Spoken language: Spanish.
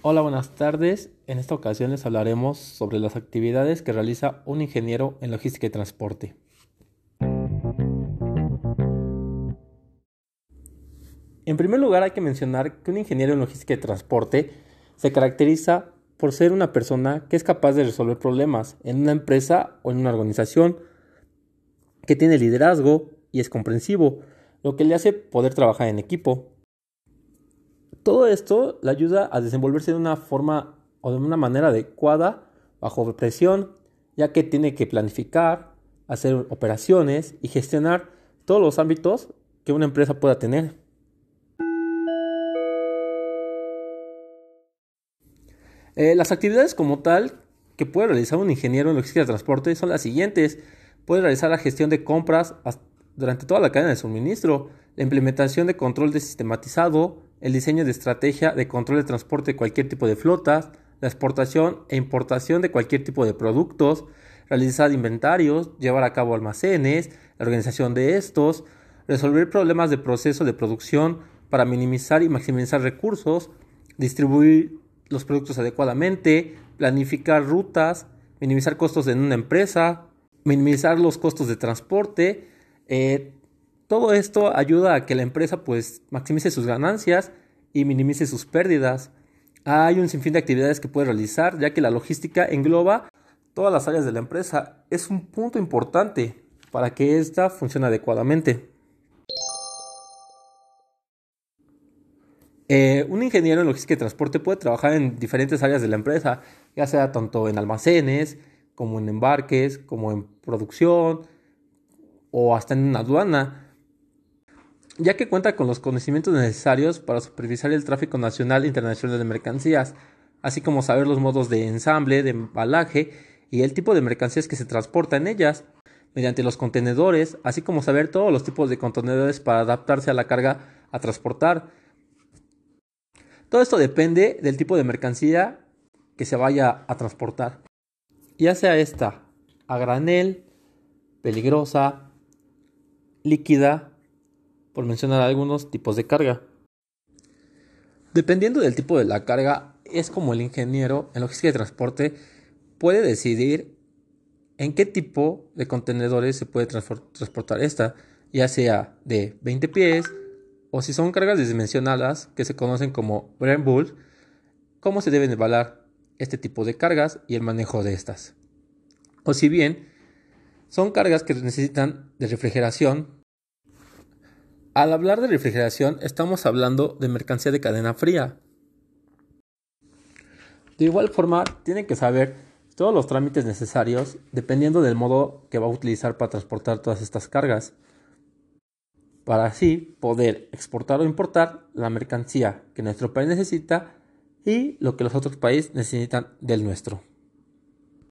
Hola, buenas tardes. En esta ocasión les hablaremos sobre las actividades que realiza un ingeniero en logística y transporte. En primer lugar hay que mencionar que un ingeniero en logística y transporte se caracteriza por ser una persona que es capaz de resolver problemas en una empresa o en una organización, que tiene liderazgo y es comprensivo, lo que le hace poder trabajar en equipo. Todo esto le ayuda a desenvolverse de una forma o de una manera adecuada bajo presión, ya que tiene que planificar, hacer operaciones y gestionar todos los ámbitos que una empresa pueda tener. Eh, las actividades como tal que puede realizar un ingeniero en logística de transporte son las siguientes. Puede realizar la gestión de compras durante toda la cadena de suministro, la implementación de control de sistematizado, el diseño de estrategia de control de transporte de cualquier tipo de flotas, la exportación e importación de cualquier tipo de productos, realizar inventarios, llevar a cabo almacenes, la organización de estos, resolver problemas de proceso de producción para minimizar y maximizar recursos, distribuir los productos adecuadamente, planificar rutas, minimizar costos en una empresa, minimizar los costos de transporte. Eh, todo esto ayuda a que la empresa pues maximice sus ganancias y minimice sus pérdidas. Hay un sinfín de actividades que puede realizar ya que la logística engloba todas las áreas de la empresa. Es un punto importante para que ésta funcione adecuadamente. Eh, un ingeniero en logística y transporte puede trabajar en diferentes áreas de la empresa, ya sea tanto en almacenes, como en embarques, como en producción o hasta en una aduana, ya que cuenta con los conocimientos necesarios para supervisar el tráfico nacional e internacional de mercancías, así como saber los modos de ensamble, de embalaje y el tipo de mercancías que se transporta en ellas mediante los contenedores, así como saber todos los tipos de contenedores para adaptarse a la carga a transportar todo esto depende del tipo de mercancía que se vaya a transportar. Ya sea esta a granel, peligrosa, líquida, por mencionar algunos tipos de carga. Dependiendo del tipo de la carga, es como el ingeniero en logística de transporte puede decidir en qué tipo de contenedores se puede transportar esta, ya sea de 20 pies, o si son cargas desdimensionadas que se conocen como Brand Bull, cómo se deben evaluar este tipo de cargas y el manejo de estas. O si bien son cargas que necesitan de refrigeración. Al hablar de refrigeración estamos hablando de mercancía de cadena fría. De igual forma, tiene que saber todos los trámites necesarios dependiendo del modo que va a utilizar para transportar todas estas cargas para así poder exportar o importar la mercancía que nuestro país necesita y lo que los otros países necesitan del nuestro.